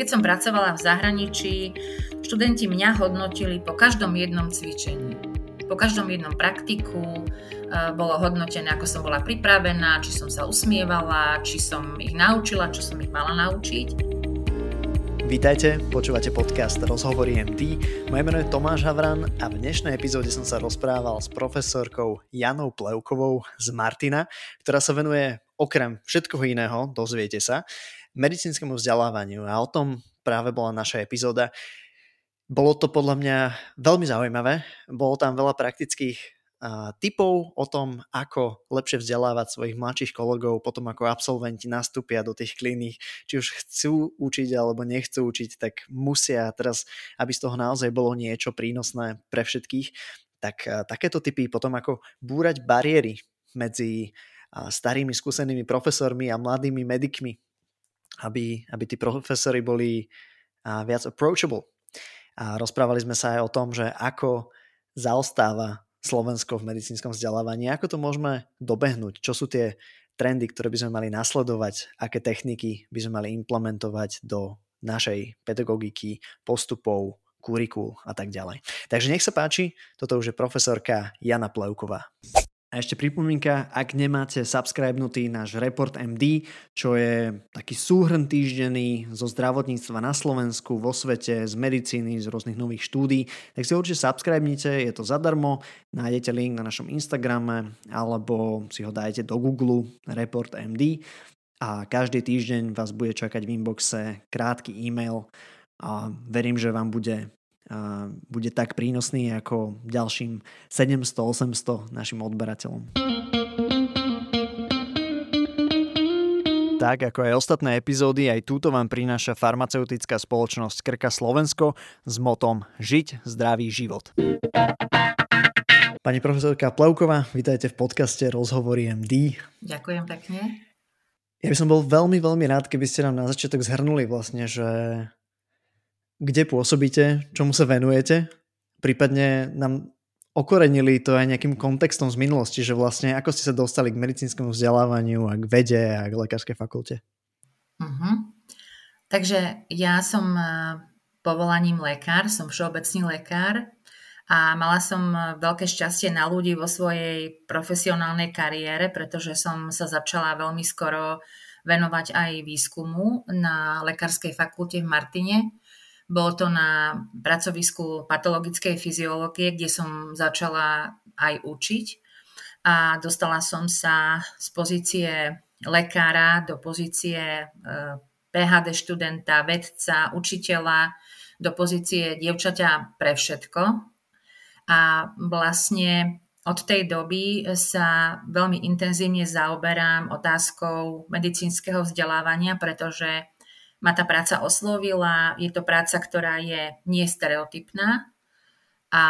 Keď som pracovala v zahraničí, študenti mňa hodnotili po každom jednom cvičení. Po každom jednom praktiku e, bolo hodnotené, ako som bola pripravená, či som sa usmievala, či som ich naučila, čo som ich mala naučiť. Vítajte, počúvate podcast Rozhovory MD. Moje meno je Tomáš Havran a v dnešnej epizóde som sa rozprával s profesorkou Janou Plevkovou z Martina, ktorá sa venuje okrem všetkoho iného, dozviete sa, medicínskemu vzdelávaniu. A o tom práve bola naša epizóda. Bolo to podľa mňa veľmi zaujímavé, bolo tam veľa praktických typov o tom, ako lepšie vzdelávať svojich mladších kolegov potom ako absolventi nastúpia do tých kliník, či už chcú učiť alebo nechcú učiť, tak musia teraz, aby z toho naozaj bolo niečo prínosné pre všetkých, tak takéto typy potom ako búrať bariéry medzi starými skúsenými profesormi a mladými medikmi, aby, aby tí profesori boli viac approachable. A rozprávali sme sa aj o tom, že ako zaostáva Slovensko v medicínskom vzdelávaní, ako to môžeme dobehnúť, čo sú tie trendy, ktoré by sme mali nasledovať, aké techniky by sme mali implementovať do našej pedagogiky, postupov, kurikul a tak ďalej. Takže nech sa páči, toto už je profesorka Jana Plevková. A ešte pripomienka, ak nemáte subscribenutý náš Report MD, čo je taký súhrn týždenný zo zdravotníctva na Slovensku, vo svete, z medicíny, z rôznych nových štúdí, tak si určite subscribnite, je to zadarmo, nájdete link na našom Instagrame alebo si ho dajte do Google Report MD a každý týždeň vás bude čakať v inboxe krátky e-mail a verím, že vám bude bude tak prínosný ako ďalším 700-800 našim odberateľom. Tak ako aj ostatné epizódy, aj túto vám prináša farmaceutická spoločnosť Krka Slovensko s motom Žiť zdravý život. Pani profesorka Plavková, vítajte v podcaste Rozhovory MD. Ďakujem pekne. Ja by som bol veľmi, veľmi rád, keby ste nám na začiatok zhrnuli vlastne, že kde pôsobíte, čomu sa venujete, prípadne nám okorenili to aj nejakým kontextom z minulosti, že vlastne ako ste sa dostali k medicínskemu vzdelávaniu a k vede a k lekárskej fakulte. Uh-huh. Takže ja som e, povolaním lekár, som všeobecný lekár a mala som e, veľké šťastie na ľudí vo svojej profesionálnej kariére, pretože som sa začala veľmi skoro venovať aj výskumu na lekárskej fakulte v Martine bolo to na pracovisku patologickej fyziológie, kde som začala aj učiť a dostala som sa z pozície lekára do pozície e, PHD študenta, vedca, učiteľa, do pozície dievčaťa pre všetko. A vlastne od tej doby sa veľmi intenzívne zaoberám otázkou medicínskeho vzdelávania, pretože ma tá práca oslovila. Je to práca, ktorá je nestereotypná a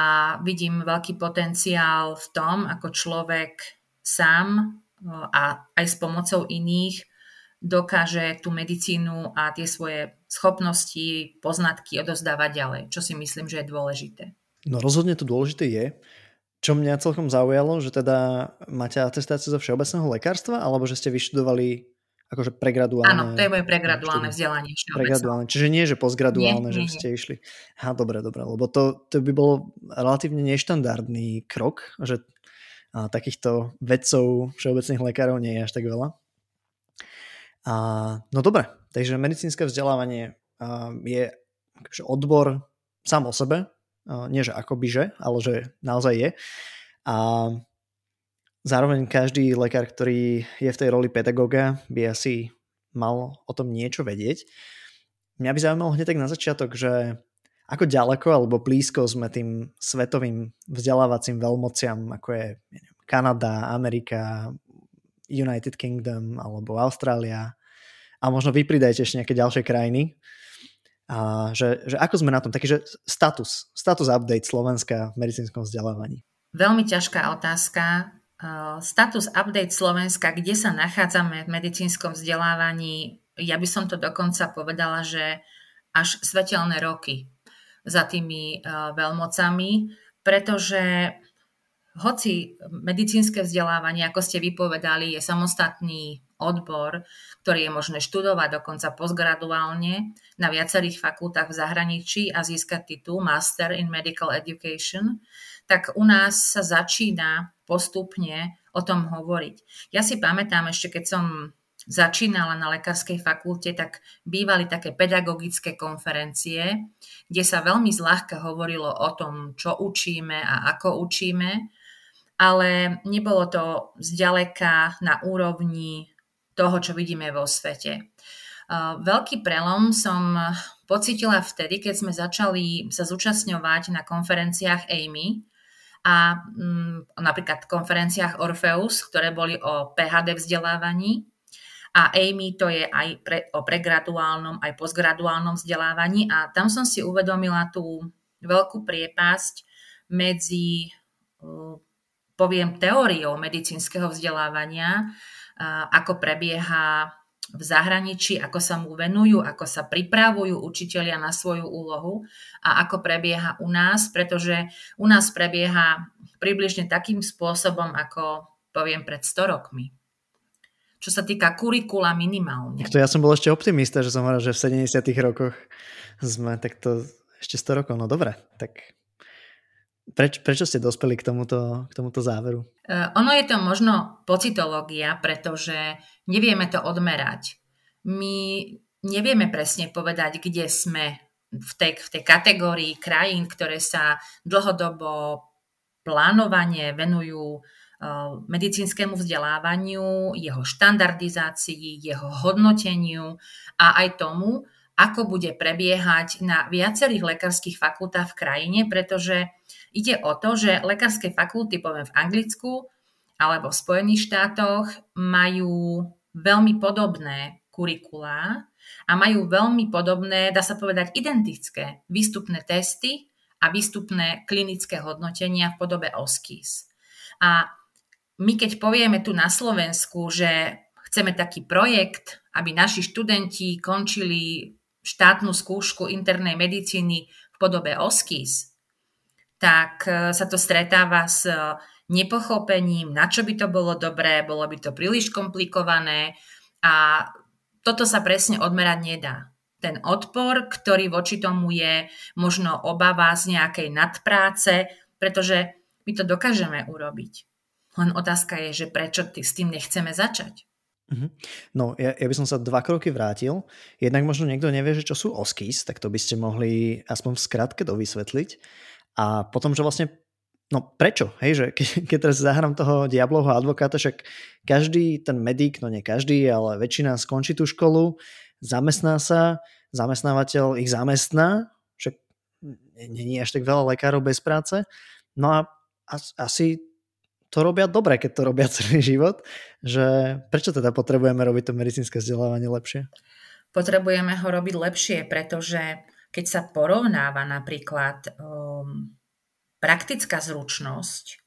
vidím veľký potenciál v tom, ako človek sám a aj s pomocou iných dokáže tú medicínu a tie svoje schopnosti, poznatky odozdávať ďalej, čo si myslím, že je dôležité. No rozhodne to dôležité je. Čo mňa celkom zaujalo, že teda máte atestáciu zo všeobecného lekárstva, alebo že ste vyštudovali akože pregraduálne. Áno, to je moje pregraduálne vzdelanie. Pregraduálne, čiže nie, že postgraduálne, nie, že nie, ste nie. išli. Ha, dobre, dobre, lebo to, to by bolo relatívne neštandardný krok, že a, takýchto vedcov, všeobecných lekárov nie je až tak veľa. A, no dobre, takže medicínske vzdelávanie a, je akože odbor sám o sebe, a, nie že akoby že, ale že naozaj je. A Zároveň každý lekár, ktorý je v tej roli pedagóga, by asi mal o tom niečo vedieť. Mňa by zaujímalo hneď tak na začiatok, že ako ďaleko alebo blízko sme tým svetovým vzdelávacím veľmociam, ako je Kanada, Amerika, United Kingdom alebo Austrália a možno vy pridajte ešte nejaké ďalšie krajiny. A že, že ako sme na tom, taký, status, status update Slovenska v medicínskom vzdelávaní. Veľmi ťažká otázka. Eh, status update Slovenska, kde sa nachádzame v medicínskom vzdelávaní, ja by som to dokonca povedala, že až svetelné roky za tými eh, veľmocami, pretože hoci medicínske vzdelávanie, ako ste vypovedali, je samostatný odbor, ktorý je možné študovať dokonca postgraduálne na viacerých fakultách v zahraničí a získať titul Master in Medical Education, tak u nás sa začína postupne o tom hovoriť. Ja si pamätám ešte, keď som začínala na lekárskej fakulte, tak bývali také pedagogické konferencie, kde sa veľmi zľahka hovorilo o tom, čo učíme a ako učíme, ale nebolo to zďaleka na úrovni toho, čo vidíme vo svete. Veľký prelom som pocitila vtedy, keď sme začali sa zúčastňovať na konferenciách AMI a mm, napríklad konferenciách Orpheus, ktoré boli o PHD vzdelávaní. A Amy to je aj pre, o pregraduálnom, aj postgraduálnom vzdelávaní. A tam som si uvedomila tú veľkú priepasť medzi, poviem, teóriou medicínskeho vzdelávania, ako prebieha v zahraničí, ako sa mu venujú, ako sa pripravujú učitelia na svoju úlohu a ako prebieha u nás, pretože u nás prebieha približne takým spôsobom, ako poviem pred 100 rokmi čo sa týka kurikula minimálne. To ja som bol ešte optimista, že som hovoril, že v 70 rokoch sme takto ešte 100 rokov. No dobre, tak preč, prečo ste dospeli k tomuto, k tomuto záveru? Uh, ono je to možno pocitológia, pretože nevieme to odmerať. My nevieme presne povedať, kde sme v tej, v tej kategórii krajín, ktoré sa dlhodobo plánovanie venujú Eh, medicínskemu vzdelávaniu, jeho štandardizácii, jeho hodnoteniu a aj tomu, ako bude prebiehať na viacerých lekárskych fakultách v krajine, pretože ide o to, že lekárske fakulty, poviem v Anglicku alebo v Spojených štátoch, majú veľmi podobné kurikulá a majú veľmi podobné, dá sa povedať, identické výstupné testy a výstupné klinické hodnotenia v podobe OSKIS. A my keď povieme tu na Slovensku, že chceme taký projekt, aby naši študenti končili štátnu skúšku internej medicíny v podobe OSKIS, tak e, sa to stretáva s nepochopením, na čo by to bolo dobré, bolo by to príliš komplikované a toto sa presne odmerať nedá. Ten odpor, ktorý voči tomu je, možno obava z nejakej nadpráce, pretože my to dokážeme urobiť. Len otázka je, že prečo ty s tým nechceme začať. Mhm. No, ja, ja by som sa dva kroky vrátil. Jednak možno niekto nevie, že čo sú OSKIS, tak to by ste mohli aspoň v skratke dovysvetliť. A potom, že vlastne, no prečo? Hej, že keď, keď teraz zahrám toho diablovho advokáta, však každý ten medík, no nie každý, ale väčšina skončí tú školu, zamestná sa, zamestnávateľ ich zamestná, však je až tak veľa lekárov bez práce. No a asi to robia dobre, keď to robia celý život, že prečo teda potrebujeme robiť to medicínske vzdelávanie lepšie? Potrebujeme ho robiť lepšie, pretože keď sa porovnáva napríklad um, praktická zručnosť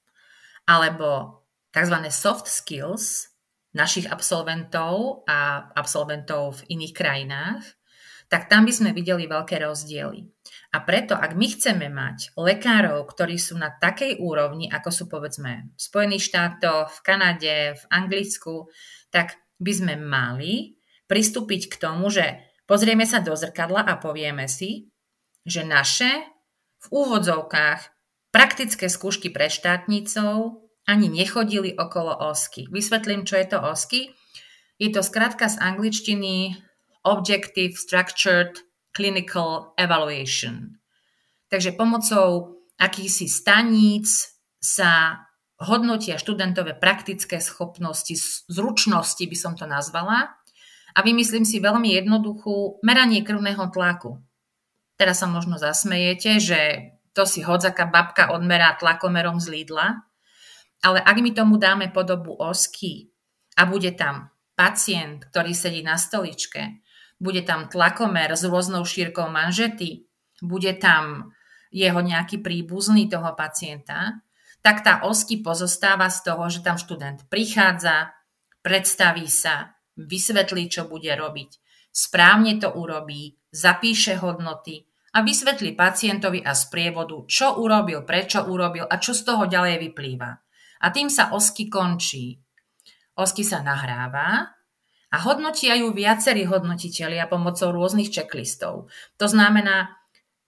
alebo tzv. soft skills našich absolventov a absolventov v iných krajinách, tak tam by sme videli veľké rozdiely. A preto, ak my chceme mať lekárov, ktorí sú na takej úrovni, ako sú povedzme v Spojených štátoch, v Kanade, v Anglicku, tak by sme mali pristúpiť k tomu, že pozrieme sa do zrkadla a povieme si, že naše v úvodzovkách praktické skúšky pred štátnicou ani nechodili okolo OSKY. Vysvetlím, čo je to OSKY. Je to skratka z angličtiny Objective Structured Clinical Evaluation. Takže pomocou akýchsi staníc sa hodnotia študentové praktické schopnosti, zručnosti by som to nazvala. A vymyslím si veľmi jednoduchú meranie krvného tlaku. Teraz sa možno zasmejete, že to si hodzaka babka odmerá tlakomerom z Lidla, ale ak my tomu dáme podobu osky a bude tam pacient, ktorý sedí na stoličke bude tam tlakomer s rôznou šírkou manžety, bude tam jeho nejaký príbuzný toho pacienta, tak tá OSKY pozostáva z toho, že tam študent prichádza, predstaví sa, vysvetlí, čo bude robiť, správne to urobí, zapíše hodnoty a vysvetlí pacientovi a sprievodu, čo urobil, prečo urobil a čo z toho ďalej vyplýva. A tým sa OSKY končí. OSKY sa nahráva A hodnotia ju viacerí hodnotitelia pomocou rôznych checklistov. To znamená,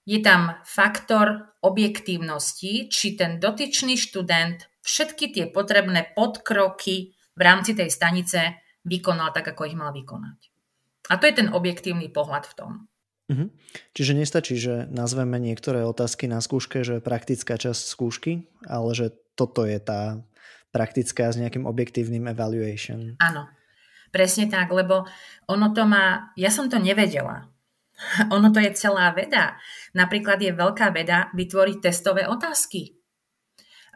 je tam faktor objektívnosti, či ten dotyčný študent všetky tie potrebné podkroky v rámci tej stanice vykonal tak, ako ich mal vykonať. A to je ten objektívny pohľad v tom. Mhm. Čiže nestačí, že nazveme niektoré otázky na skúške, že praktická časť skúšky, ale že toto je tá praktická s nejakým objektívnym evaluation. Áno, presne tak, lebo ono to má, ja som to nevedela, ono to je celá veda. Napríklad je veľká veda vytvoriť testové otázky.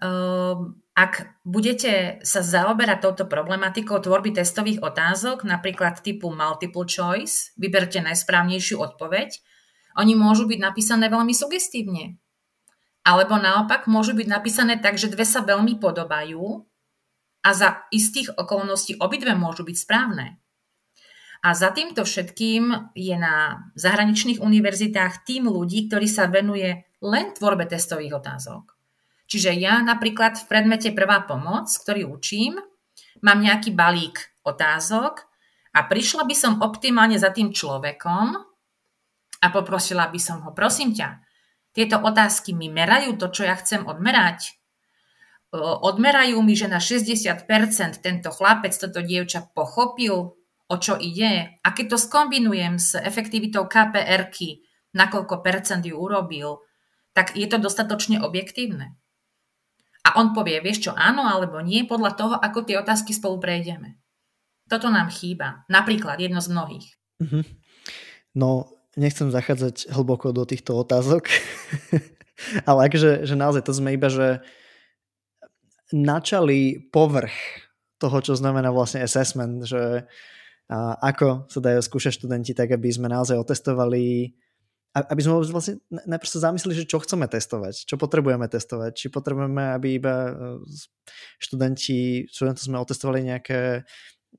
Ehm, ak budete sa zaoberať touto problematikou tvorby testových otázok, napríklad typu multiple choice, vyberte najsprávnejšiu odpoveď, oni môžu byť napísané veľmi sugestívne. Alebo naopak môžu byť napísané tak, že dve sa veľmi podobajú a za istých okolností obidve môžu byť správne. A za týmto všetkým je na zahraničných univerzitách tým ľudí, ktorí sa venuje len tvorbe testových otázok. Čiže ja napríklad v predmete prvá pomoc, ktorý učím, mám nejaký balík otázok a prišla by som optimálne za tým človekom a poprosila by som ho, prosím ťa, tieto otázky mi merajú to, čo ja chcem odmerať. Odmerajú mi, že na 60% tento chlapec, toto dievča pochopil o čo ide a keď to skombinujem s efektivitou KPR-ky, nakoľko percent ju urobil, tak je to dostatočne objektívne. A on povie, vieš čo, áno alebo nie, podľa toho, ako tie otázky spolu prejdeme. Toto nám chýba. Napríklad jedno z mnohých. Mm-hmm. No, nechcem zachádzať hlboko do týchto otázok, ale akože že naozaj to sme iba, že načali povrch toho, čo znamená vlastne assessment, že a ako sa dajú skúšať študenti tak, aby sme naozaj otestovali aby sme vlastne najprv sa zamysleli, že čo chceme testovať, čo potrebujeme testovať, či potrebujeme, aby iba e, študenti, študentov sme otestovali nejaké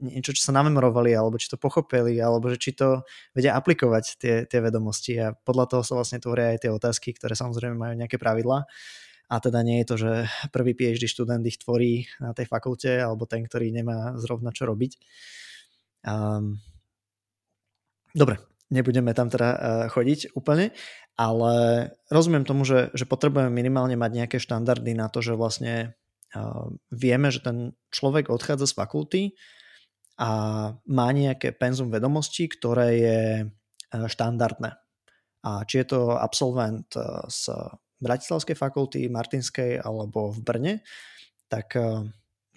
niečo, čo sa namemorovali, alebo či to pochopili, alebo že či to vedia aplikovať tie, tie vedomosti a podľa toho sa vlastne tvoria aj tie otázky, ktoré samozrejme majú nejaké pravidlá. A teda nie je to, že prvý PhD študent ich tvorí na tej fakulte, alebo ten, ktorý nemá zrovna čo robiť. Um, dobre, nebudeme tam teda uh, chodiť úplne, ale rozumiem tomu, že, že potrebujeme minimálne mať nejaké štandardy na to, že vlastne uh, vieme, že ten človek odchádza z fakulty a má nejaké penzum vedomostí, ktoré je uh, štandardné. A či je to absolvent z Bratislavskej fakulty, Martinskej alebo v Brne, tak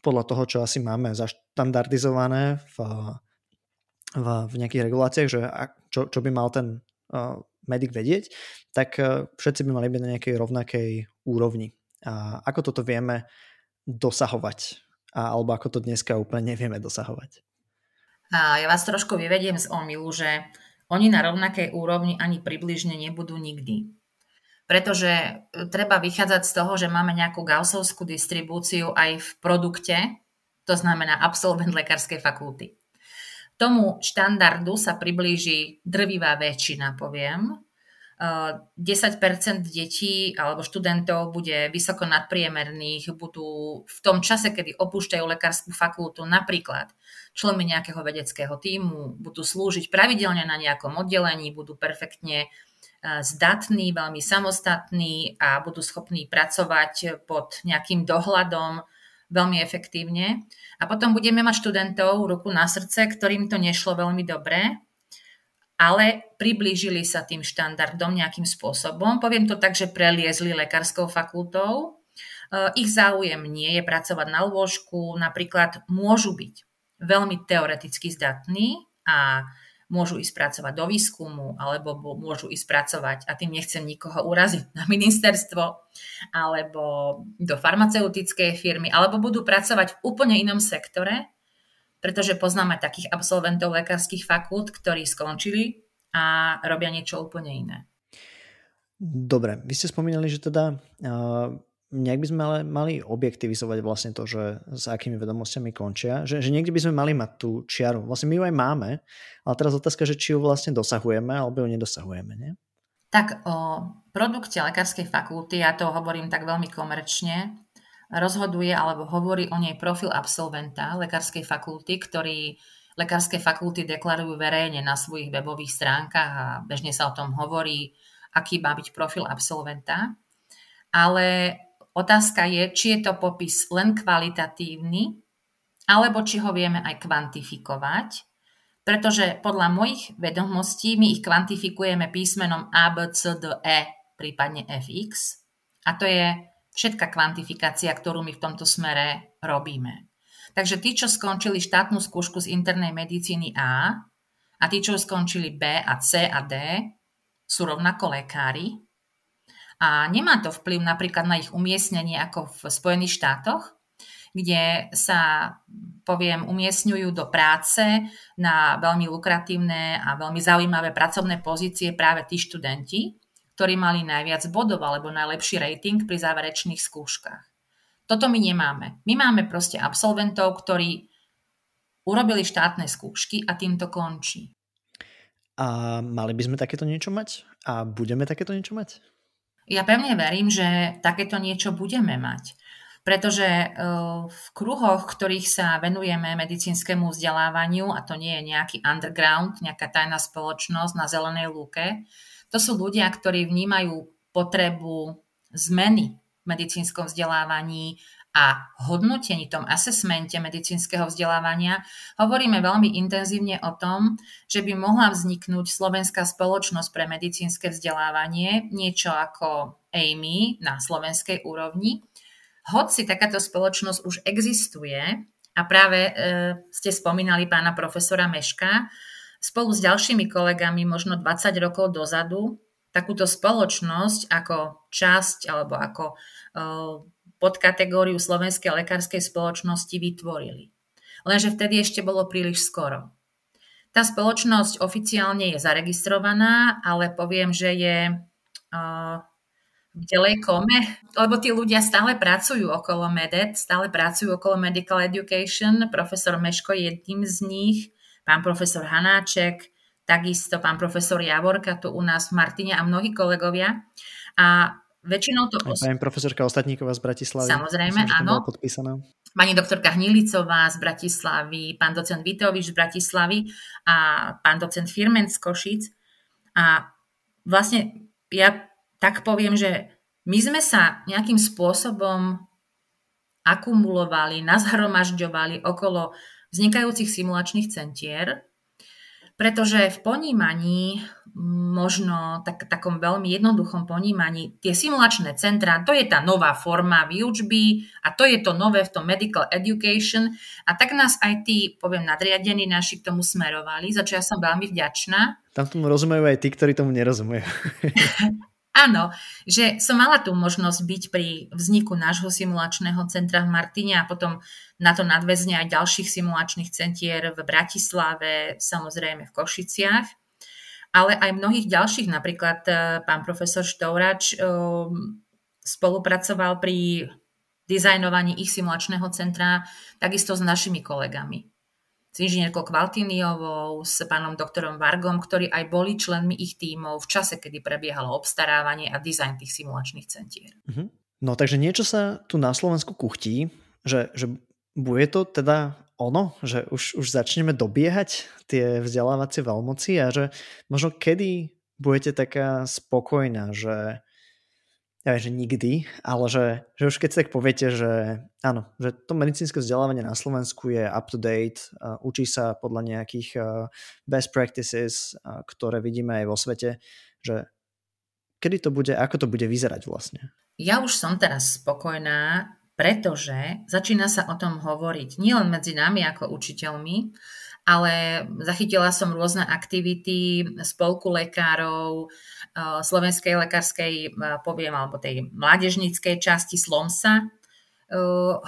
podľa toho, čo asi máme zaštandardizované v v, v nejakých reguláciách, že čo, čo by mal ten uh, medic vedieť, tak uh, všetci by mali byť na nejakej rovnakej úrovni. A ako toto vieme dosahovať? A, alebo ako to dneska úplne nevieme dosahovať? A ja vás trošku vyvediem z omilu, že oni na rovnakej úrovni ani približne nebudú nikdy. Pretože e, treba vychádzať z toho, že máme nejakú gausovskú distribúciu aj v produkte, to znamená absolvent lekárskej fakulty. Tomu štandardu sa priblíži drvivá väčšina, poviem. 10% detí alebo študentov bude vysoko nadpriemerných, budú v tom čase, kedy opúšťajú lekárskú fakultu napríklad členmi nejakého vedeckého týmu, budú slúžiť pravidelne na nejakom oddelení, budú perfektne zdatní, veľmi samostatní a budú schopní pracovať pod nejakým dohľadom veľmi efektívne. A potom budeme mať študentov ruku na srdce, ktorým to nešlo veľmi dobre, ale priblížili sa tým štandardom nejakým spôsobom. Poviem to tak, že preliezli lekárskou fakultou. E, ich záujem nie je pracovať na lôžku, napríklad môžu byť veľmi teoreticky zdatní a môžu ísť pracovať do výskumu alebo môžu ísť pracovať, a tým nechcem nikoho uraziť, na ministerstvo alebo do farmaceutickej firmy, alebo budú pracovať v úplne inom sektore, pretože poznáme takých absolventov lekárskych fakult, ktorí skončili a robia niečo úplne iné. Dobre, vy ste spomínali, že teda uh nejak by sme ale mali objektivizovať vlastne to, že s akými vedomostiami končia, že, že niekde by sme mali mať tú čiaru. Vlastne my ju aj máme, ale teraz otázka, že či ju vlastne dosahujeme alebo ju nedosahujeme, nie? Tak o produkte lekárskej fakulty, ja to hovorím tak veľmi komerčne, rozhoduje alebo hovorí o nej profil absolventa lekárskej fakulty, ktorý lekárske fakulty deklarujú verejne na svojich webových stránkach a bežne sa o tom hovorí, aký má byť profil absolventa. Ale otázka je, či je to popis len kvalitatívny, alebo či ho vieme aj kvantifikovať, pretože podľa mojich vedomostí my ich kvantifikujeme písmenom A, B, C, D, E, prípadne FX. A to je všetká kvantifikácia, ktorú my v tomto smere robíme. Takže tí, čo skončili štátnu skúšku z internej medicíny A a tí, čo skončili B a C a D, sú rovnako lekári. A nemá to vplyv napríklad na ich umiestnenie ako v Spojených štátoch, kde sa, poviem, umiestňujú do práce na veľmi lukratívne a veľmi zaujímavé pracovné pozície práve tí študenti, ktorí mali najviac bodov alebo najlepší rating pri záverečných skúškach. Toto my nemáme. My máme proste absolventov, ktorí urobili štátne skúšky a tým to končí. A mali by sme takéto niečo mať? A budeme takéto niečo mať? Ja pevne verím, že takéto niečo budeme mať. Pretože e, v kruhoch, ktorých sa venujeme medicínskemu vzdelávaniu, a to nie je nejaký underground, nejaká tajná spoločnosť na zelenej lúke, to sú ľudia, ktorí vnímajú potrebu zmeny medicínskom vzdelávaní a hodnotení, tom asesmente medicínskeho vzdelávania, hovoríme veľmi intenzívne o tom, že by mohla vzniknúť Slovenská spoločnosť pre medicínske vzdelávanie, niečo ako AMI na slovenskej úrovni. Hoci takáto spoločnosť už existuje, a práve e, ste spomínali pána profesora Meška, spolu s ďalšími kolegami možno 20 rokov dozadu takúto spoločnosť ako časť alebo ako uh, podkategóriu Slovenskej lekárskej spoločnosti vytvorili. Lenže vtedy ešte bolo príliš skoro. Tá spoločnosť oficiálne je zaregistrovaná, ale poviem, že je uh, v delej kome, lebo tí ľudia stále pracujú okolo MEDED, stále pracujú okolo Medical Education. Profesor Meško je jedným z nich, pán profesor Hanáček, takisto pán profesor Javorka tu u nás v Martine a mnohí kolegovia. A väčšinou to... Os... Pani profesorka Ostatníková z Bratislavy. Samozrejme, Myslím, áno. podpísaná. Pani doktorka Hnilicová z Bratislavy, pán docent Vitovič z Bratislavy a pán docent Firmen z Košic. A vlastne ja tak poviem, že my sme sa nejakým spôsobom akumulovali, nazhromažďovali okolo vznikajúcich simulačných centier, pretože v ponímaní, možno tak, takom veľmi jednoduchom ponímaní, tie simulačné centra, to je tá nová forma výučby a to je to nové v tom medical education a tak nás aj tí, poviem, nadriadení naši k tomu smerovali, za čo ja som veľmi vďačná. Tam tomu rozumejú aj tí, ktorí tomu nerozumejú. Áno, že som mala tú možnosť byť pri vzniku nášho simulačného centra v Martine a potom na to nadväzne aj ďalších simulačných centier v Bratislave, samozrejme v Košiciach, ale aj mnohých ďalších, napríklad e, pán profesor Štourač e, spolupracoval pri dizajnovaní ich simulačného centra takisto s našimi kolegami s inžinierkou Kvaltiniovou, s pánom doktorom Vargom, ktorí aj boli členmi ich tímov v čase, kedy prebiehalo obstarávanie a dizajn tých simulačných centier. Uh-huh. No takže niečo sa tu na Slovensku kuchtí, že, že bude to teda ono, že už, už začneme dobiehať tie vzdelávacie veľmoci a že možno kedy budete taká spokojná, že ja že nikdy, ale že, že už keď si tak poviete, že áno, že to medicínske vzdelávanie na Slovensku je up to date, uh, učí sa podľa nejakých best practices, ktoré vidíme aj vo svete, že kedy to bude, ako to bude vyzerať vlastne? Ja už som teraz spokojná, pretože začína sa o tom hovoriť nielen medzi nami ako učiteľmi, ale zachytila som rôzne aktivity spolku lekárov, eh, slovenskej lekárskej, eh, poviem, alebo tej mládežníckej časti Slomsa. Eh,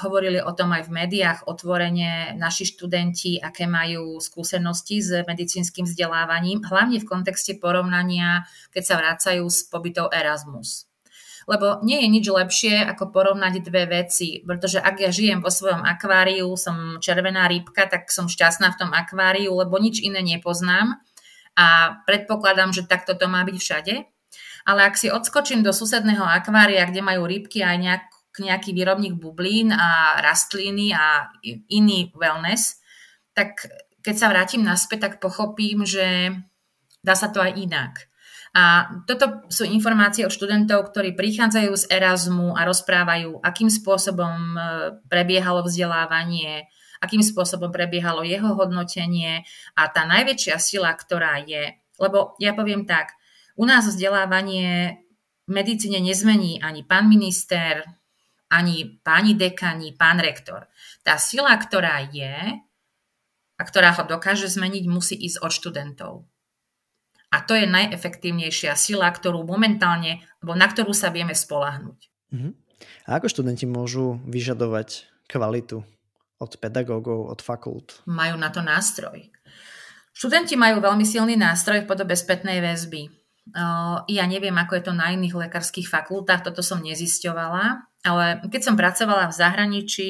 hovorili o tom aj v médiách otvorene naši študenti, aké majú skúsenosti s medicínskym vzdelávaním, hlavne v kontexte porovnania, keď sa vracajú z pobytov Erasmus lebo nie je nič lepšie, ako porovnať dve veci, pretože ak ja žijem vo svojom akváriu, som červená rybka, tak som šťastná v tom akváriu, lebo nič iné nepoznám a predpokladám, že takto to má byť všade. Ale ak si odskočím do susedného akvária, kde majú rybky aj nejak, nejaký výrobník bublín a rastliny a iný wellness, tak keď sa vrátim naspäť, tak pochopím, že dá sa to aj inak. A toto sú informácie od študentov, ktorí prichádzajú z Erasmu a rozprávajú, akým spôsobom e, prebiehalo vzdelávanie, akým spôsobom prebiehalo jeho hodnotenie a tá najväčšia sila, ktorá je, lebo ja poviem tak, u nás vzdelávanie v medicíne nezmení ani pán minister, ani páni dekani, pán rektor. Tá sila, ktorá je a ktorá ho dokáže zmeniť, musí ísť od študentov. A to je najefektívnejšia sila, ktorú momentálne, alebo na ktorú sa vieme spolahnuť. Uh-huh. A ako študenti môžu vyžadovať kvalitu od pedagógov, od fakult? Majú na to nástroj. Študenti majú veľmi silný nástroj v podobe spätnej väzby. Ja neviem, ako je to na iných lekárskych fakultách, toto som nezisťovala, ale keď som pracovala v zahraničí,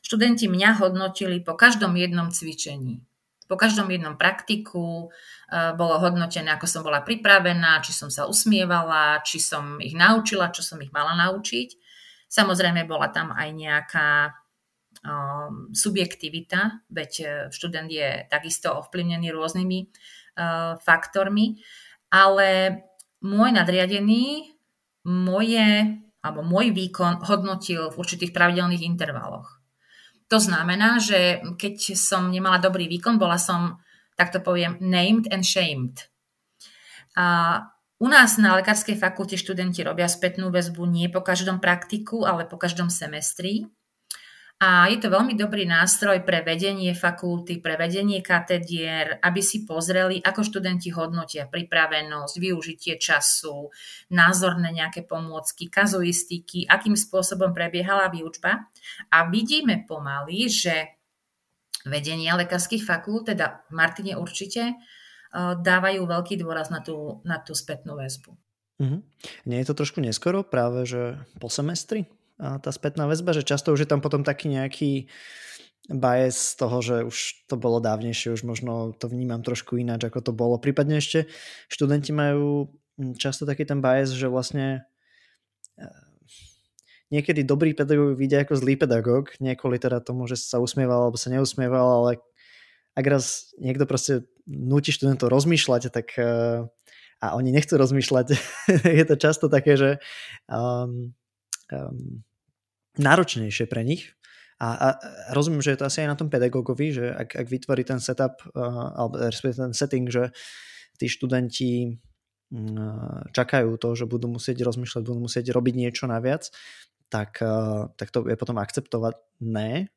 študenti mňa hodnotili po každom jednom cvičení. Po každom jednom praktiku e, bolo hodnotené, ako som bola pripravená, či som sa usmievala, či som ich naučila, čo som ich mala naučiť. Samozrejme bola tam aj nejaká um, subjektivita, veď e, študent je takisto ovplyvnený rôznymi uh, faktormi, ale môj nadriadený moje, alebo môj výkon hodnotil v určitých pravidelných intervaloch. To znamená, že keď som nemala dobrý výkon, bola som, tak to poviem, named and shamed. A u nás na lekárskej fakulte študenti robia spätnú väzbu nie po každom praktiku, ale po každom semestri. A je to veľmi dobrý nástroj pre vedenie fakulty, pre vedenie katedier, aby si pozreli, ako študenti hodnotia pripravenosť, využitie času, názorné nejaké pomôcky, kazuistiky, akým spôsobom prebiehala výučba. A vidíme pomaly, že vedenia lekárskych fakult, teda Martine určite, e, dávajú veľký dôraz na tú, na tú spätnú väzbu. Mm-hmm. Nie je to trošku neskoro práve, že po semestri? Tá spätná väzba, že často už je tam potom taký nejaký bias z toho, že už to bolo dávnejšie, už možno to vnímam trošku ináč, ako to bolo. Prípadne ešte študenti majú hm, často taký ten bias, že vlastne e, niekedy dobrý pedagóg vidia ako zlý pedagóg, nie kvôli teda tomu, že sa usmieval alebo sa neusmieval, ale ak raz niekto proste nutí študentov rozmýšľať, tak e, a oni nechcú rozmýšľať, je to často také, že um, um, náročnejšie pre nich. A, a rozumiem, že je to asi aj na tom pedagógovi, že ak, ak vytvorí ten setup, uh, alebo ten setting, že tí študenti uh, čakajú to, že budú musieť rozmýšľať, budú musieť robiť niečo naviac, tak, uh, tak to je potom akceptované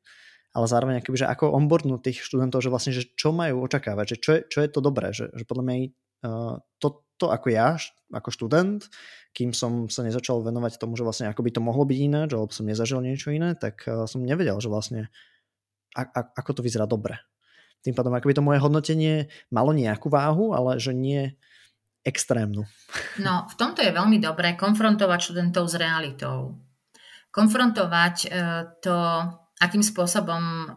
ale zároveň akoby, že ako onboardnúť tých študentov, že vlastne, že čo majú očakávať, že čo je, čo je to dobré, že, že podľa mňa uh, to, to ako ja, ako študent, kým som sa nezačal venovať tomu, že vlastne ako by to mohlo byť ináč, alebo som nezažil niečo iné, tak eh, som nevedel, že vlastne a, a, ako to vyzerá dobre. Tým pádom, ako by to moje hodnotenie malo nejakú váhu, ale že nie extrémnu. No, v tomto je veľmi dobré konfrontovať študentov s realitou. Konfrontovať e, to, akým spôsobom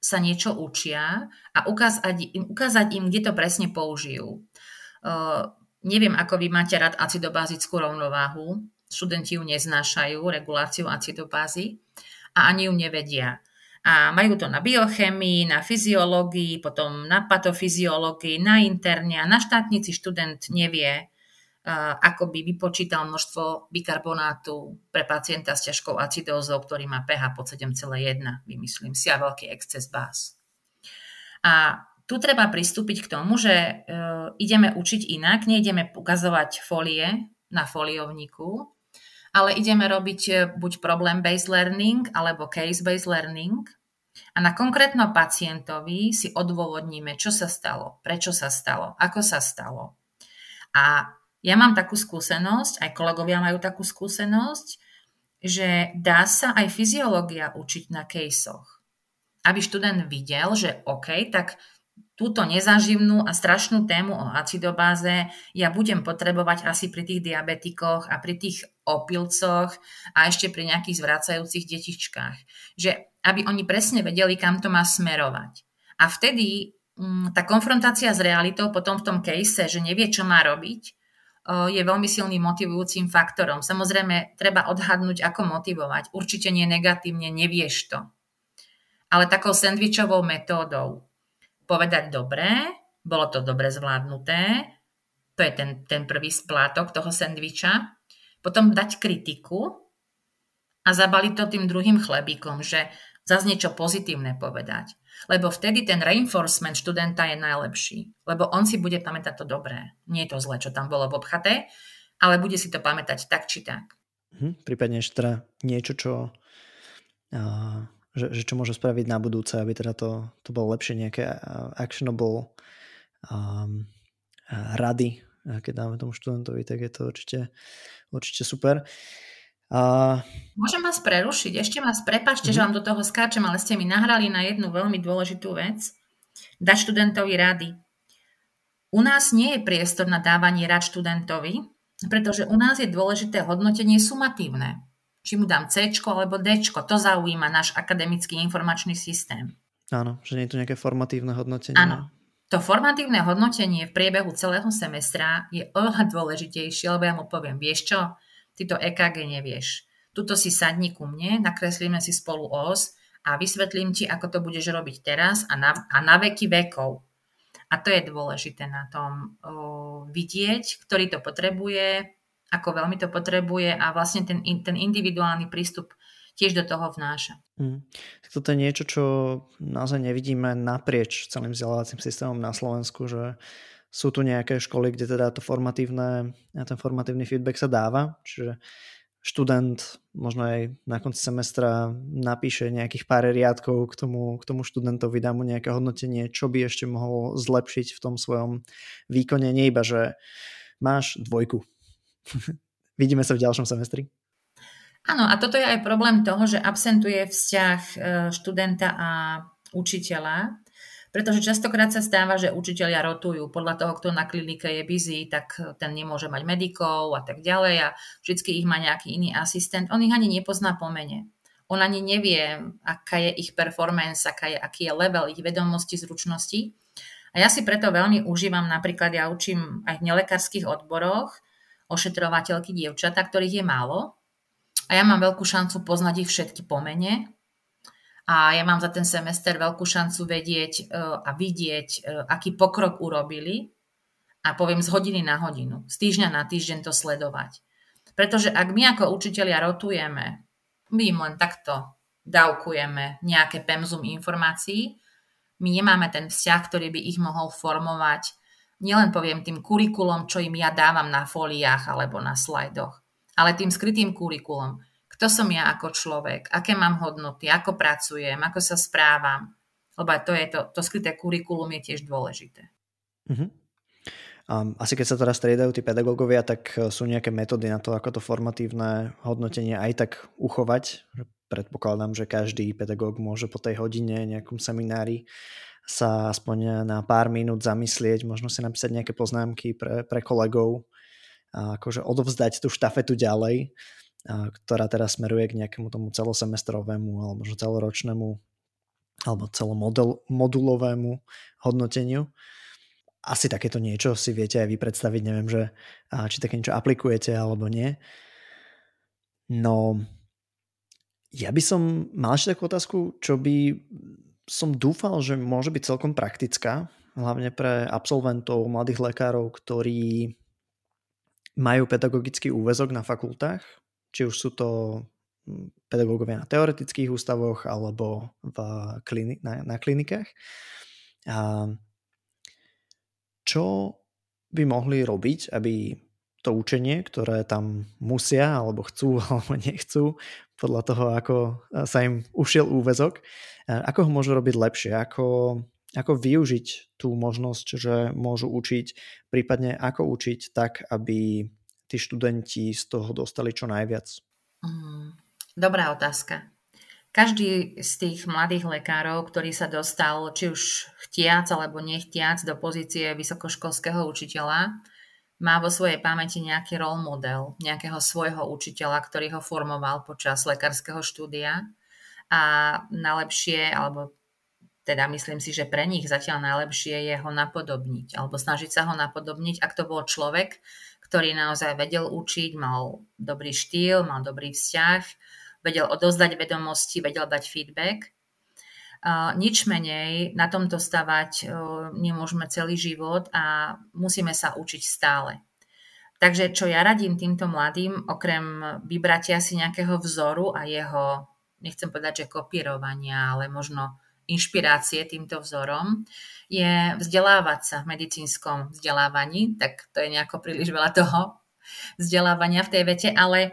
sa niečo učia a ukázať im, ukázať im kde to presne použijú. Neviem, ako vy máte rád acidobázickú rovnováhu. Študenti ju neznášajú, reguláciu acidobázy a ani ju nevedia. A majú to na biochemii, na fyziológii, potom na patofyziológii, na interne a na štátnici študent nevie, ako by vypočítal množstvo bikarbonátu pre pacienta s ťažkou acidózou, ktorý má pH pod 7,1, vymyslím si, a veľký exces báz. A tu treba pristúpiť k tomu, že e, ideme učiť inak, neideme ukazovať folie na foliovníku, ale ideme robiť e, buď problem-based learning alebo case-based learning a na konkrétnom pacientovi si odôvodníme, čo sa stalo, prečo sa stalo, ako sa stalo. A ja mám takú skúsenosť, aj kolegovia majú takú skúsenosť, že dá sa aj fyziológia učiť na caseoch. Aby študent videl, že OK, tak túto nezaživnú a strašnú tému o acidobáze ja budem potrebovať asi pri tých diabetikoch a pri tých opilcoch a ešte pri nejakých zvracajúcich detičkách. Že aby oni presne vedeli, kam to má smerovať. A vtedy mm, tá konfrontácia s realitou potom v tom case, že nevie, čo má robiť, je veľmi silným motivujúcim faktorom. Samozrejme, treba odhadnúť, ako motivovať. Určite nie negatívne, nevieš to. Ale takou sandvičovou metódou povedať dobré, bolo to dobre zvládnuté, to je ten, ten prvý splátok toho sendviča, potom dať kritiku a zabaliť to tým druhým chlebíkom, že zase niečo pozitívne povedať. Lebo vtedy ten reinforcement študenta je najlepší. Lebo on si bude pamätať to dobré. Nie je to zlé, čo tam bolo v obchate, ale bude si to pamätať tak či tak. Hm, prípadne ešte teda niečo, čo, uh, že, že čo môže spraviť na budúce, aby teda to, to bolo lepšie, nejaké actionable um, rady, keď dáme tomu študentovi, tak je to určite, určite super. A... Môžem vás prerušiť? Ešte vás prepačte, mm-hmm. že mhm. vám do toho skáčem, ale ste mi nahrali na jednu veľmi dôležitú vec. Dať študentovi rady. U nás nie je priestor na dávanie rad študentovi, pretože u nás je dôležité hodnotenie sumatívne. Či mu dám C alebo D, to zaujíma náš akademický informačný systém. Áno, že nie je tu nejaké formatívne hodnotenie. Áno. To formatívne hodnotenie v priebehu celého semestra je oveľa dôležitejšie, lebo ja mu poviem, vieš čo, ty to EKG nevieš. Tuto si sadni ku mne, nakreslíme si spolu os a vysvetlím ti, ako to budeš robiť teraz a na, a na veky vekov. A to je dôležité na tom o, vidieť, ktorý to potrebuje, ako veľmi to potrebuje a vlastne ten, ten individuálny prístup tiež do toho vnáša. Mm. Toto je niečo, čo naozaj nevidíme naprieč celým vzdelávacím systémom na Slovensku, že sú tu nejaké školy, kde teda to formatívne, ten formatívny feedback sa dáva, čiže študent možno aj na konci semestra napíše nejakých pár riadkov k tomu, k tomu študentovi, dá mu nejaké hodnotenie, čo by ešte mohol zlepšiť v tom svojom výkone, nie iba, že máš dvojku. Vidíme sa v ďalšom semestri. Áno, a toto je aj problém toho, že absentuje vzťah e, študenta a učiteľa, pretože častokrát sa stáva, že učiteľia rotujú podľa toho, kto na klinike je busy, tak ten nemôže mať medikov a tak ďalej a vždy ich má nejaký iný asistent. On ich ani nepozná po mene. On ani nevie, aká je ich performance, aká je, aký je level ich vedomosti, zručnosti. A ja si preto veľmi užívam, napríklad ja učím aj v nelekárskych odboroch ošetrovateľky dievčata, ktorých je málo. A ja mám veľkú šancu poznať ich všetky po mene, a ja mám za ten semester veľkú šancu vedieť e, a vidieť, e, aký pokrok urobili a poviem z hodiny na hodinu, z týždňa na týždeň to sledovať. Pretože ak my ako učitelia rotujeme, my im len takto dávkujeme nejaké pemzum informácií, my nemáme ten vzťah, ktorý by ich mohol formovať, nielen poviem tým kurikulom, čo im ja dávam na fóliách alebo na slajdoch, ale tým skrytým kurikulom, kto som ja ako človek, aké mám hodnoty, ako pracujem, ako sa správam. Lebo to je to, to skryté kurikulum je tiež dôležité. Uh-huh. Um, asi keď sa teraz striedajú tí pedagógovia, tak e, sú nejaké metódy na to, ako to formatívne hodnotenie aj tak uchovať. Predpokladám, že každý pedagóg môže po tej hodine nejakom seminári sa aspoň na pár minút zamyslieť, možno si napísať nejaké poznámky pre, pre kolegov, a akože odovzdať tú štafetu ďalej ktorá teraz smeruje k nejakému tomu celosemestrovému alebo možno celoročnému alebo celomodulovému hodnoteniu. Asi takéto niečo si viete aj vy predstaviť, neviem, že či také niečo aplikujete alebo nie. No, ja by som mal ešte takú otázku, čo by som dúfal, že môže byť celkom praktická, hlavne pre absolventov, mladých lekárov, ktorí majú pedagogický úvezok na fakultách, či už sú to hm, pedagógovia na teoretických ústavoch alebo v klini- na, na klinikách. A čo by mohli robiť, aby to učenie, ktoré tam musia, alebo chcú, alebo nechcú, podľa toho, ako sa im ušiel úvezok, ako ho môžu robiť lepšie, ako, ako využiť tú možnosť, že môžu učiť, prípadne ako učiť tak, aby tí študenti z toho dostali čo najviac? Mm, dobrá otázka. Každý z tých mladých lekárov, ktorý sa dostal či už chtiac alebo nechtiac do pozície vysokoškolského učiteľa, má vo svojej pamäti nejaký role model, nejakého svojho učiteľa, ktorý ho formoval počas lekárskeho štúdia a najlepšie, alebo teda myslím si, že pre nich zatiaľ najlepšie je ho napodobniť, alebo snažiť sa ho napodobniť, ak to bol človek, ktorý naozaj vedel učiť, mal dobrý štýl, mal dobrý vzťah, vedel odozdať vedomosti, vedel dať feedback. Nič menej, na tomto stavať nemôžeme celý život a musíme sa učiť stále. Takže čo ja radím týmto mladým, okrem vybratia si nejakého vzoru a jeho, nechcem povedať, že kopírovania, ale možno inšpirácie týmto vzorom, je vzdelávať sa v medicínskom vzdelávaní, tak to je nejako príliš veľa toho vzdelávania v tej vete, ale e,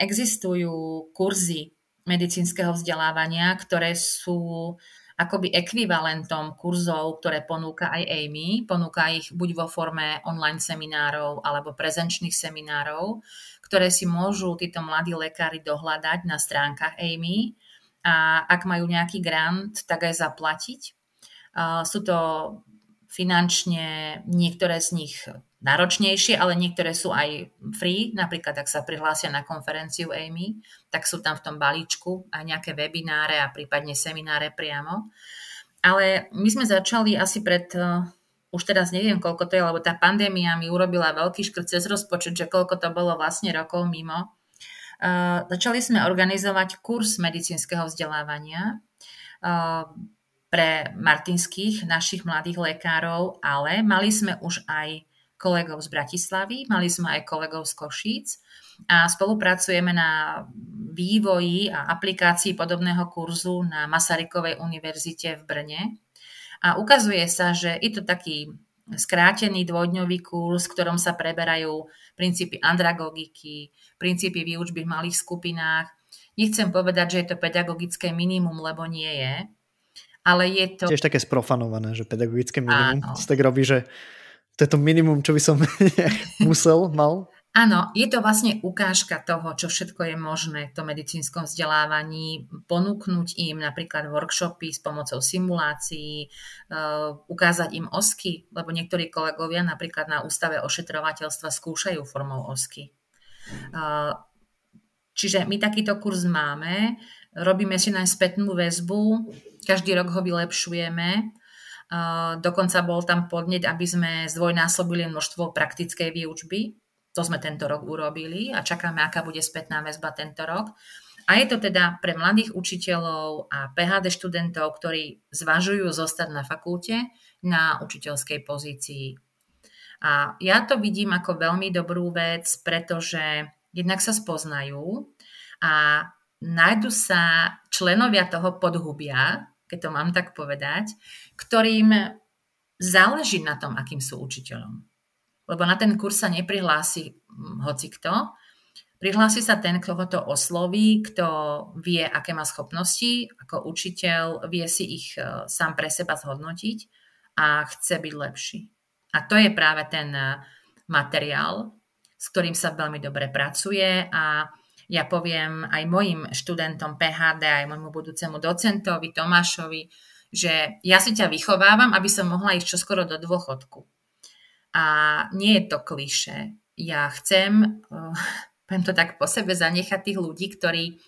existujú kurzy medicínskeho vzdelávania, ktoré sú akoby ekvivalentom kurzov, ktoré ponúka aj Amy. Ponúka ich buď vo forme online seminárov alebo prezenčných seminárov, ktoré si môžu títo mladí lekári dohľadať na stránkach Amy a ak majú nejaký grant, tak aj zaplatiť. Sú to finančne niektoré z nich náročnejšie, ale niektoré sú aj free. Napríklad, ak sa prihlásia na konferenciu Amy, tak sú tam v tom balíčku aj nejaké webináre a prípadne semináre priamo. Ale my sme začali asi pred, uh, už teraz neviem, koľko to je, lebo tá pandémia mi urobila veľký škrt cez rozpočet, že koľko to bolo vlastne rokov mimo. Uh, začali sme organizovať kurz medicínskeho vzdelávania. Uh, pre martinských našich mladých lekárov, ale mali sme už aj kolegov z Bratislavy, mali sme aj kolegov z Košíc a spolupracujeme na vývoji a aplikácii podobného kurzu na Masarykovej univerzite v Brne. A ukazuje sa, že je to taký skrátený dvojdňový kurz, v ktorom sa preberajú princípy andragogiky, princípy výučby v malých skupinách. Nechcem povedať, že je to pedagogické minimum, lebo nie je, ale je to... Tiež také sprofanované, že pedagogické minimum. Áno. tak robí, že to je to minimum, čo by som musel, mal. Áno, je to vlastne ukážka toho, čo všetko je možné v tom medicínskom vzdelávaní, ponúknuť im napríklad workshopy s pomocou simulácií, uh, ukázať im osky, lebo niektorí kolegovia napríklad na ústave ošetrovateľstva skúšajú formou osky. Uh, čiže my takýto kurz máme, robíme si na spätnú väzbu, každý rok ho vylepšujeme Dokonca bol tam podnet, aby sme zdvojnásobili množstvo praktickej výučby. To sme tento rok urobili a čakáme, aká bude spätná väzba tento rok. A je to teda pre mladých učiteľov a PHD študentov, ktorí zvažujú zostať na fakulte na učiteľskej pozícii. A ja to vidím ako veľmi dobrú vec, pretože jednak sa spoznajú a nájdu sa členovia toho podhubia, keď to mám tak povedať, ktorým záleží na tom, akým sú učiteľom. Lebo na ten kurz sa neprihlási hm, hoci kto. Prihlási sa ten, kto ho to osloví, kto vie, aké má schopnosti, ako učiteľ vie si ich e, sám pre seba zhodnotiť a chce byť lepší. A to je práve ten e, materiál, s ktorým sa veľmi dobre pracuje a ja poviem aj mojim študentom PHD, aj môjmu budúcemu docentovi Tomášovi, že ja si ťa vychovávam, aby som mohla ísť čoskoro do dôchodku. A nie je to kliše. Ja chcem, uh, poviem to tak po sebe, zanechať tých ľudí, ktorí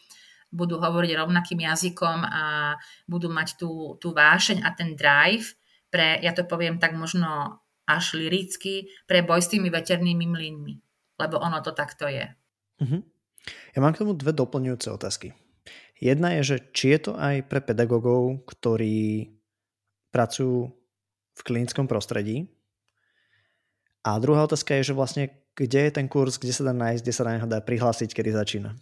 budú hovoriť rovnakým jazykom a budú mať tú, tú vášeň a ten drive pre, ja to poviem tak možno až liricky, pre boj s tými veternými mlynmi. Lebo ono to takto je. Mm-hmm. Ja mám k tomu dve doplňujúce otázky. Jedna je, že či je to aj pre pedagógov, ktorí pracujú v klinickom prostredí. A druhá otázka je, že vlastne kde je ten kurz, kde sa dá nájsť, kde sa dá dá prihlásiť, kedy začína.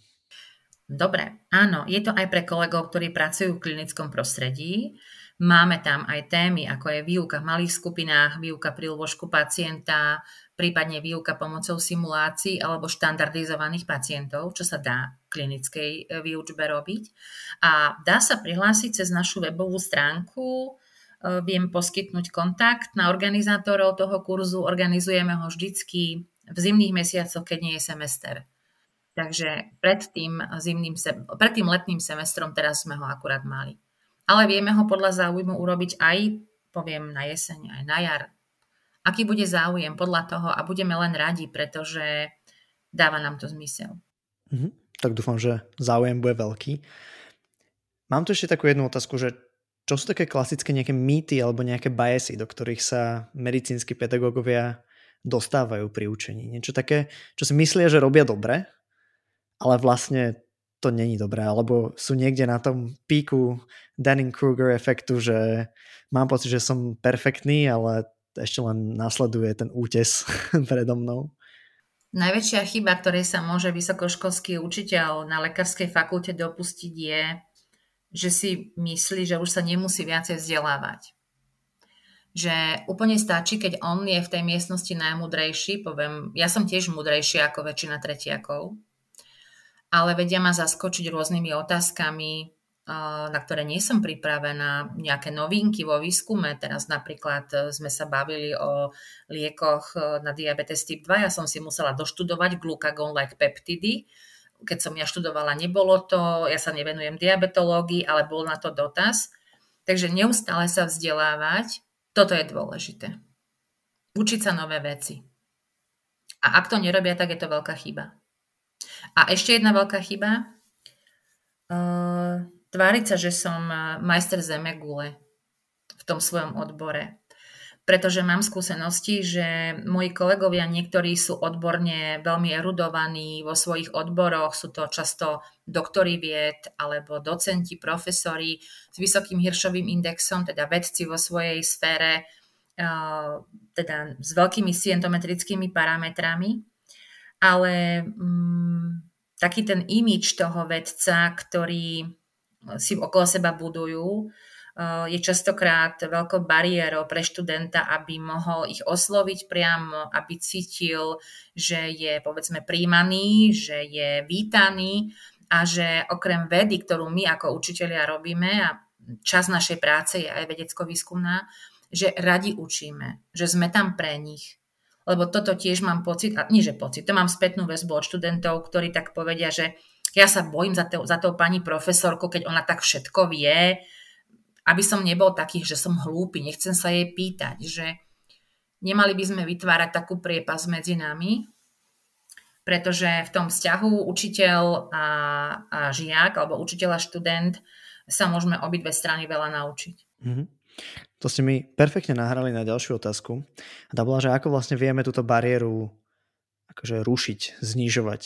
Dobre, áno, je to aj pre kolegov, ktorí pracujú v klinickom prostredí. Máme tam aj témy, ako je výuka v malých skupinách, výuka pri lôžku pacienta, prípadne výuka pomocou simulácií alebo štandardizovaných pacientov, čo sa dá klinickej e, výučbe robiť. A dá sa prihlásiť cez našu webovú stránku, e, viem poskytnúť kontakt na organizátorov toho kurzu, organizujeme ho vždycky v zimných mesiacoch, keď nie je semester. Takže pred tým, zimným, pred tým letným semestrom teraz sme ho akurát mali. Ale vieme ho podľa záujmu urobiť aj, poviem, na jeseň, aj na jar, aký bude záujem podľa toho a budeme len radi, pretože dáva nám to zmysel. Mm-hmm. Tak dúfam, že záujem bude veľký. Mám tu ešte takú jednu otázku, že čo sú také klasické nejaké mýty alebo nejaké biasy, do ktorých sa medicínsky pedagógovia dostávajú pri učení? Niečo také, čo si myslia, že robia dobre, ale vlastne to není dobré, alebo sú niekde na tom píku Dunning-Kruger efektu, že mám pocit, že som perfektný, ale ešte len nasleduje ten útes predo mnou. Najväčšia chyba, ktorej sa môže vysokoškolský učiteľ na lekárskej fakulte dopustiť je, že si myslí, že už sa nemusí viacej vzdelávať. Že úplne stačí, keď on je v tej miestnosti najmudrejší, poviem, ja som tiež mudrejší ako väčšina tretiakov, ale vedia ma zaskočiť rôznymi otázkami, na ktoré nie som pripravená, nejaké novinky vo výskume. Teraz napríklad e, sme sa bavili o liekoch e, na diabetes typ 2. Ja som si musela doštudovať glucagon-like peptidy. Keď som ja študovala, nebolo to. Ja sa nevenujem diabetológii, ale bol na to dotaz. Takže neustále sa vzdelávať, toto je dôležité. Učiť sa nové veci. A ak to nerobia, tak je to veľká chyba. A ešte jedna veľká chyba. Uh, tváriť sa, že som majster zemegule v tom svojom odbore. Pretože mám skúsenosti, že moji kolegovia niektorí sú odborne veľmi erudovaní vo svojich odboroch, sú to často doktori vied alebo docenti, profesori s vysokým hiršovým indexom, teda vedci vo svojej sfére, teda s veľkými scientometrickými parametrami. Ale mm, taký ten imič toho vedca, ktorý si okolo seba budujú, je častokrát veľkou bariérou pre študenta, aby mohol ich osloviť priamo, aby cítil, že je povedzme príjmaný, že je vítaný a že okrem vedy, ktorú my ako učitelia robíme a čas našej práce je aj vedecko-výskumná, že radi učíme, že sme tam pre nich. Lebo toto tiež mám pocit, a nie že pocit, to mám spätnú väzbu od študentov, ktorí tak povedia, že ja sa bojím za, to, za tou pani profesorku, keď ona tak všetko vie, aby som nebol taký, že som hlúpy, nechcem sa jej pýtať, že nemali by sme vytvárať takú priepas medzi nami, pretože v tom vzťahu učiteľ a, a žiak alebo učiteľ a študent sa môžeme obidve strany veľa naučiť. Mm-hmm. To ste mi perfektne nahrali na ďalšiu otázku. A tá bola, že ako vlastne vieme túto bariéru akože rušiť, znižovať.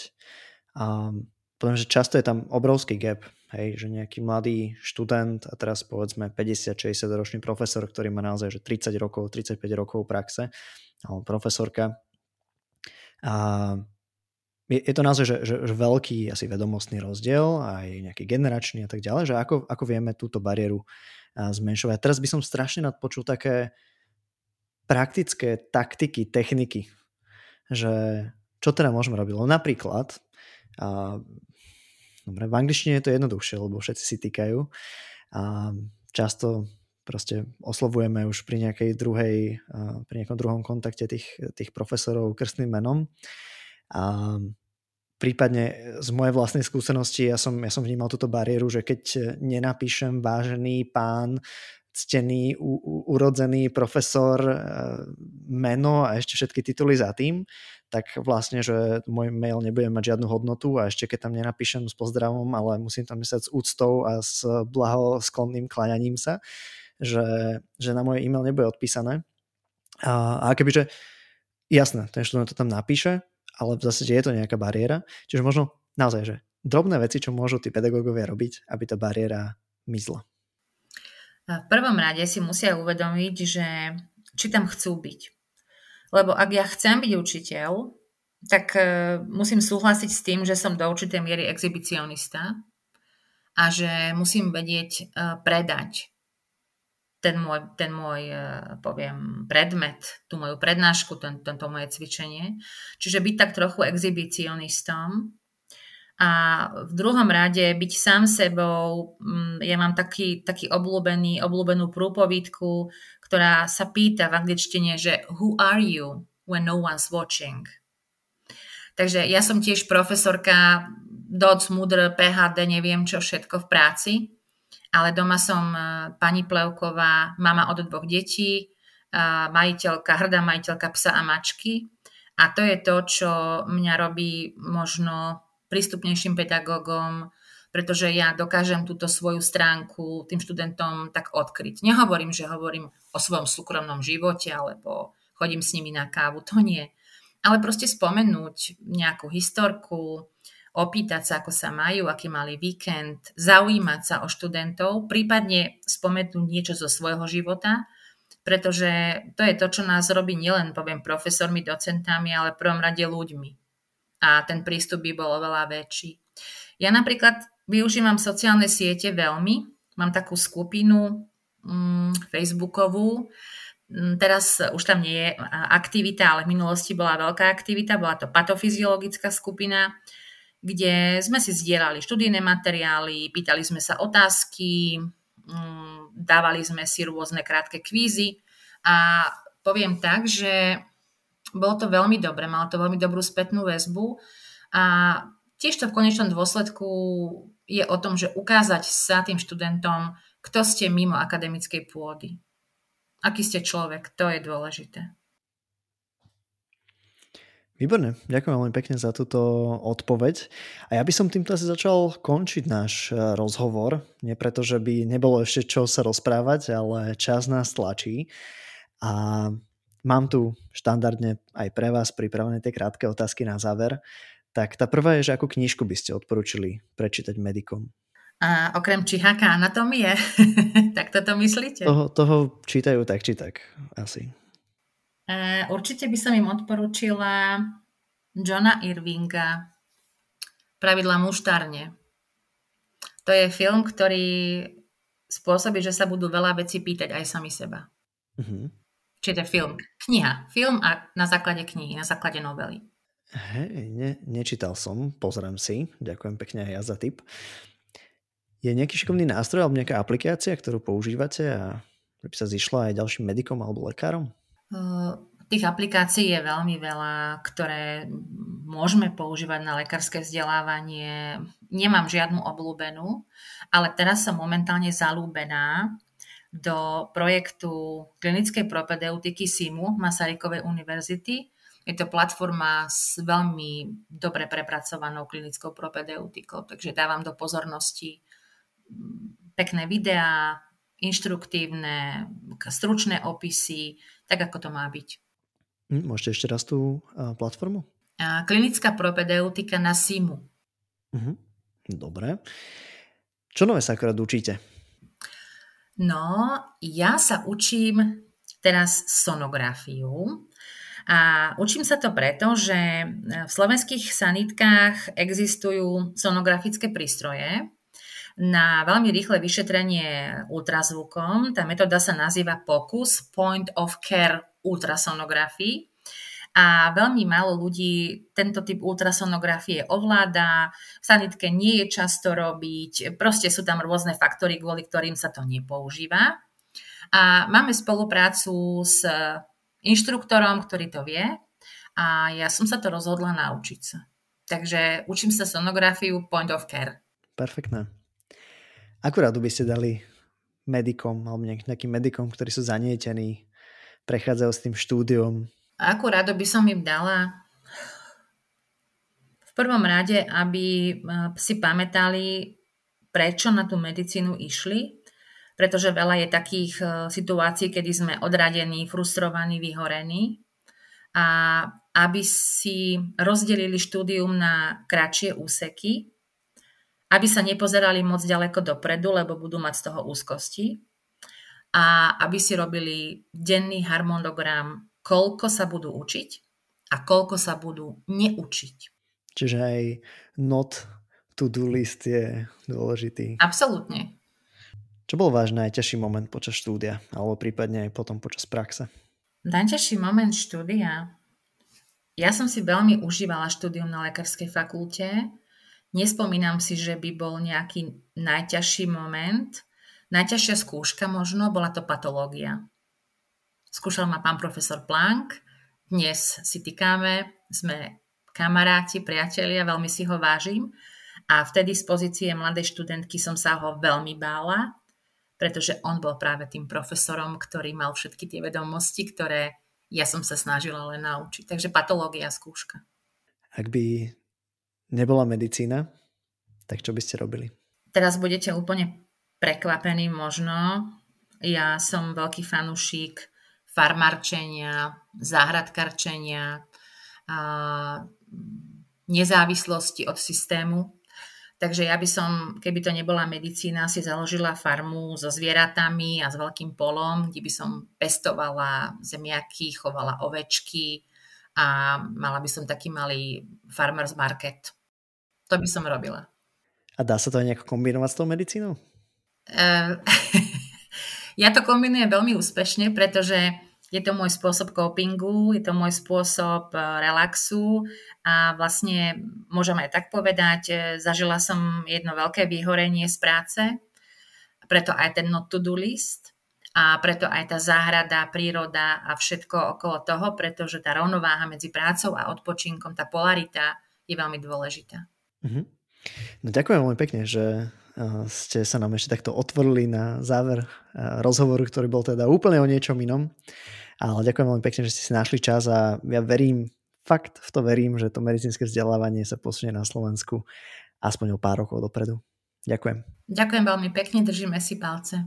A poviem, že často je tam obrovský gap, hej, že nejaký mladý študent a teraz povedzme 50-60 ročný profesor, ktorý má naozaj že 30 rokov, 35 rokov praxe, alebo profesorka. A je, je to naozaj že, že, že veľký asi vedomostný rozdiel, aj nejaký generačný a tak ďalej, že ako, ako vieme túto bariéru zmenšovať. Teraz by som strašne nadpočul také praktické taktiky, techniky, že čo teda môžeme robiť. Napríklad, a Dobre, v angličtine je to jednoduchšie, lebo všetci si týkajú a často proste oslovujeme už pri nejakej druhej, pri nejakom druhom kontakte tých, tých profesorov krstným menom. A prípadne z mojej vlastnej skúsenosti ja som, ja som vnímal túto bariéru, že keď nenapíšem vážený pán ctený, u, u, urodzený profesor, e, meno a ešte všetky tituly za tým, tak vlastne, že môj mail nebude mať žiadnu hodnotu a ešte keď tam nenapíšem s pozdravom, ale musím tam písať s úctou a s blahosklonným klaňaním sa, že, že na môj e-mail nebude odpísané. A, a kebyže, jasné, ten študent to tam napíše, ale v zásade je to nejaká bariéra, čiže možno naozaj, že drobné veci, čo môžu tí pedagógovia robiť, aby tá bariéra mizla. V prvom rade si musia uvedomiť, že či tam chcú byť. Lebo ak ja chcem byť učiteľ, tak e, musím súhlasiť s tým, že som do určitej miery exhibicionista a že musím vedieť e, predať ten môj, ten môj e, poviem, predmet, tú moju prednášku, ten, tento moje cvičenie. Čiže byť tak trochu exhibicionistom a v druhom rade byť sám sebou, mm, ja mám taký, taký obľúbený, obľúbenú prúpovidku, ktorá sa pýta v angličtine, že who are you when no one's watching? Takže ja som tiež profesorka DOC, MUDR, PHD, neviem čo všetko v práci, ale doma som e, pani Plevková, mama od dvoch detí, majiteľka, hrdá majiteľka psa a mačky. A to je to, čo mňa robí možno prístupnejším pedagógom, pretože ja dokážem túto svoju stránku tým študentom tak odkryť. Nehovorím, že hovorím o svojom súkromnom živote alebo chodím s nimi na kávu, to nie. Ale proste spomenúť nejakú historku, opýtať sa, ako sa majú, aký mali víkend, zaujímať sa o študentov, prípadne spomenúť niečo zo svojho života, pretože to je to, čo nás robí nielen, poviem, profesormi, docentami, ale v prvom rade ľuďmi. A ten prístup by bol oveľa väčší. Ja napríklad využívam sociálne siete veľmi. Mám takú skupinu mm, Facebookovú. Mm, teraz už tam nie je aktivita, ale v minulosti bola veľká aktivita. Bola to patofyziologická skupina, kde sme si zdieľali študijné materiály, pýtali sme sa otázky, mm, dávali sme si rôzne krátke kvízy a poviem tak, že bolo to veľmi dobre, malo to veľmi dobrú spätnú väzbu a tiež to v konečnom dôsledku je o tom, že ukázať sa tým študentom, kto ste mimo akademickej pôdy. Aký ste človek, to je dôležité. Výborne, ďakujem veľmi pekne za túto odpoveď. A ja by som týmto asi začal končiť náš e, rozhovor. Nie preto, že by nebolo ešte čo sa rozprávať, ale čas nás tlačí. A mám tu štandardne aj pre vás pripravené tie krátke otázky na záver. Tak tá prvá je, že akú knižku by ste odporúčili prečítať medikom? A okrem čiháka anatomie, tak toto myslíte? Toho, toho čítajú tak či tak, asi. Uh, určite by som im odporúčila Johna Irvinga Pravidla muštárne. To je film, ktorý spôsobí, že sa budú veľa vecí pýtať aj sami seba. Uh-huh. Čiže film. Kniha. Film a na základe knihy, na základe novely. Hej, ne, nečítal som, pozriem si, ďakujem pekne aj ja za tip. Je nejaký šikovný nástroj alebo nejaká aplikácia, ktorú používate a by sa zišla aj ďalším medikom alebo lekárom? Uh, tých aplikácií je veľmi veľa, ktoré môžeme používať na lekárske vzdelávanie. Nemám žiadnu obľúbenú, ale teraz som momentálne zalúbená do projektu klinickej propedeutiky SIMU Masarykovej univerzity, je to platforma s veľmi dobre prepracovanou klinickou propedeutikou, takže dávam do pozornosti mm, pekné videá, inštruktívne, stručné opisy, tak ako to má byť. Hm, môžete ešte raz tú platformu? Klinická propedeutika na SIMu. Mhm. Dobre. Čo nové sa akorát učíte? No, ja sa učím teraz sonografiu a učím sa to preto, že v slovenských sanitkách existujú sonografické prístroje na veľmi rýchle vyšetrenie ultrazvukom. Tá metóda sa nazýva POCUS, Point of Care Ultrasonography. A veľmi málo ľudí tento typ ultrasonografie ovláda, v sanitke nie je často robiť, proste sú tam rôzne faktory, kvôli ktorým sa to nepoužíva. A máme spoluprácu s inštruktorom, ktorý to vie a ja som sa to rozhodla naučiť sa. Takže učím sa sonografiu point of care. Perfektné. Akurát by ste dali medikom alebo nejakým medikom, ktorí sú zanietení, prechádzajú s tým štúdiom? Akurát by som im dala v prvom rade, aby eh, si pamätali, prečo na tú medicínu išli pretože veľa je takých e, situácií, kedy sme odradení, frustrovaní, vyhorení. A aby si rozdelili štúdium na kratšie úseky, aby sa nepozerali moc ďaleko dopredu, lebo budú mať z toho úzkosti. A aby si robili denný harmonogram, koľko sa budú učiť a koľko sa budú neučiť. Čiže aj not to-do list je dôležitý. Absolútne. Čo bol váš najťažší moment počas štúdia, alebo prípadne aj potom počas praxe? Najťažší moment štúdia? Ja som si veľmi užívala štúdium na lekárskej fakulte. Nespomínam si, že by bol nejaký najťažší moment. Najťažšia skúška možno bola to patológia. Skúšal ma pán profesor Plank. Dnes si týkame, sme kamaráti, priatelia, veľmi si ho vážim. A vtedy z pozície mladej študentky som sa ho veľmi bála, pretože on bol práve tým profesorom, ktorý mal všetky tie vedomosti, ktoré ja som sa snažila len naučiť. Takže patológia skúška. Ak by nebola medicína, tak čo by ste robili? Teraz budete úplne prekvapení možno. Ja som veľký fanúšik farmarčenia, záhradkarčenia, a nezávislosti od systému. Takže ja by som, keby to nebola medicína, si založila farmu so zvieratami a s veľkým polom, kde by som pestovala zemiaky, chovala ovečky a mala by som taký malý farmer's market. To by som robila. A dá sa to aj nejako kombinovať s tou medicínou? Ja to kombinujem veľmi úspešne, pretože je to môj spôsob copingu, je to môj spôsob eh, relaxu a vlastne môžem aj tak povedať, eh, zažila som jedno veľké vyhorenie z práce, preto aj ten not to do list a preto aj tá záhrada, príroda a všetko okolo toho, pretože tá rovnováha medzi prácou a odpočinkom, tá polarita je veľmi dôležitá. Mm-hmm. No ďakujem veľmi pekne, že ste sa nám ešte takto otvorili na záver rozhovoru, ktorý bol teda úplne o niečom inom. Ale ďakujem veľmi pekne, že ste si našli čas a ja verím, fakt v to verím, že to medicínske vzdelávanie sa posunie na Slovensku aspoň o pár rokov dopredu. Ďakujem. Ďakujem veľmi pekne, držíme si palce.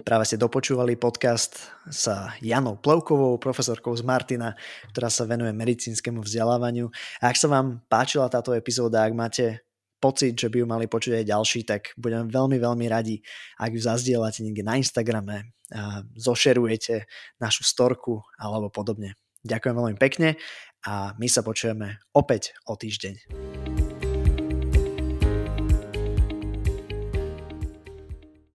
Práve ste dopočúvali podcast s Janou Plovkovou, profesorkou z Martina, ktorá sa venuje medicínskemu vzdelávaniu. A ak sa vám páčila táto epizóda, ak máte pocit, že by ju mali počuť aj ďalší, tak budem veľmi, veľmi radi, ak ju zazdielate niekde na Instagrame, zošerujete našu storku alebo podobne. Ďakujem veľmi pekne a my sa počujeme opäť o týždeň.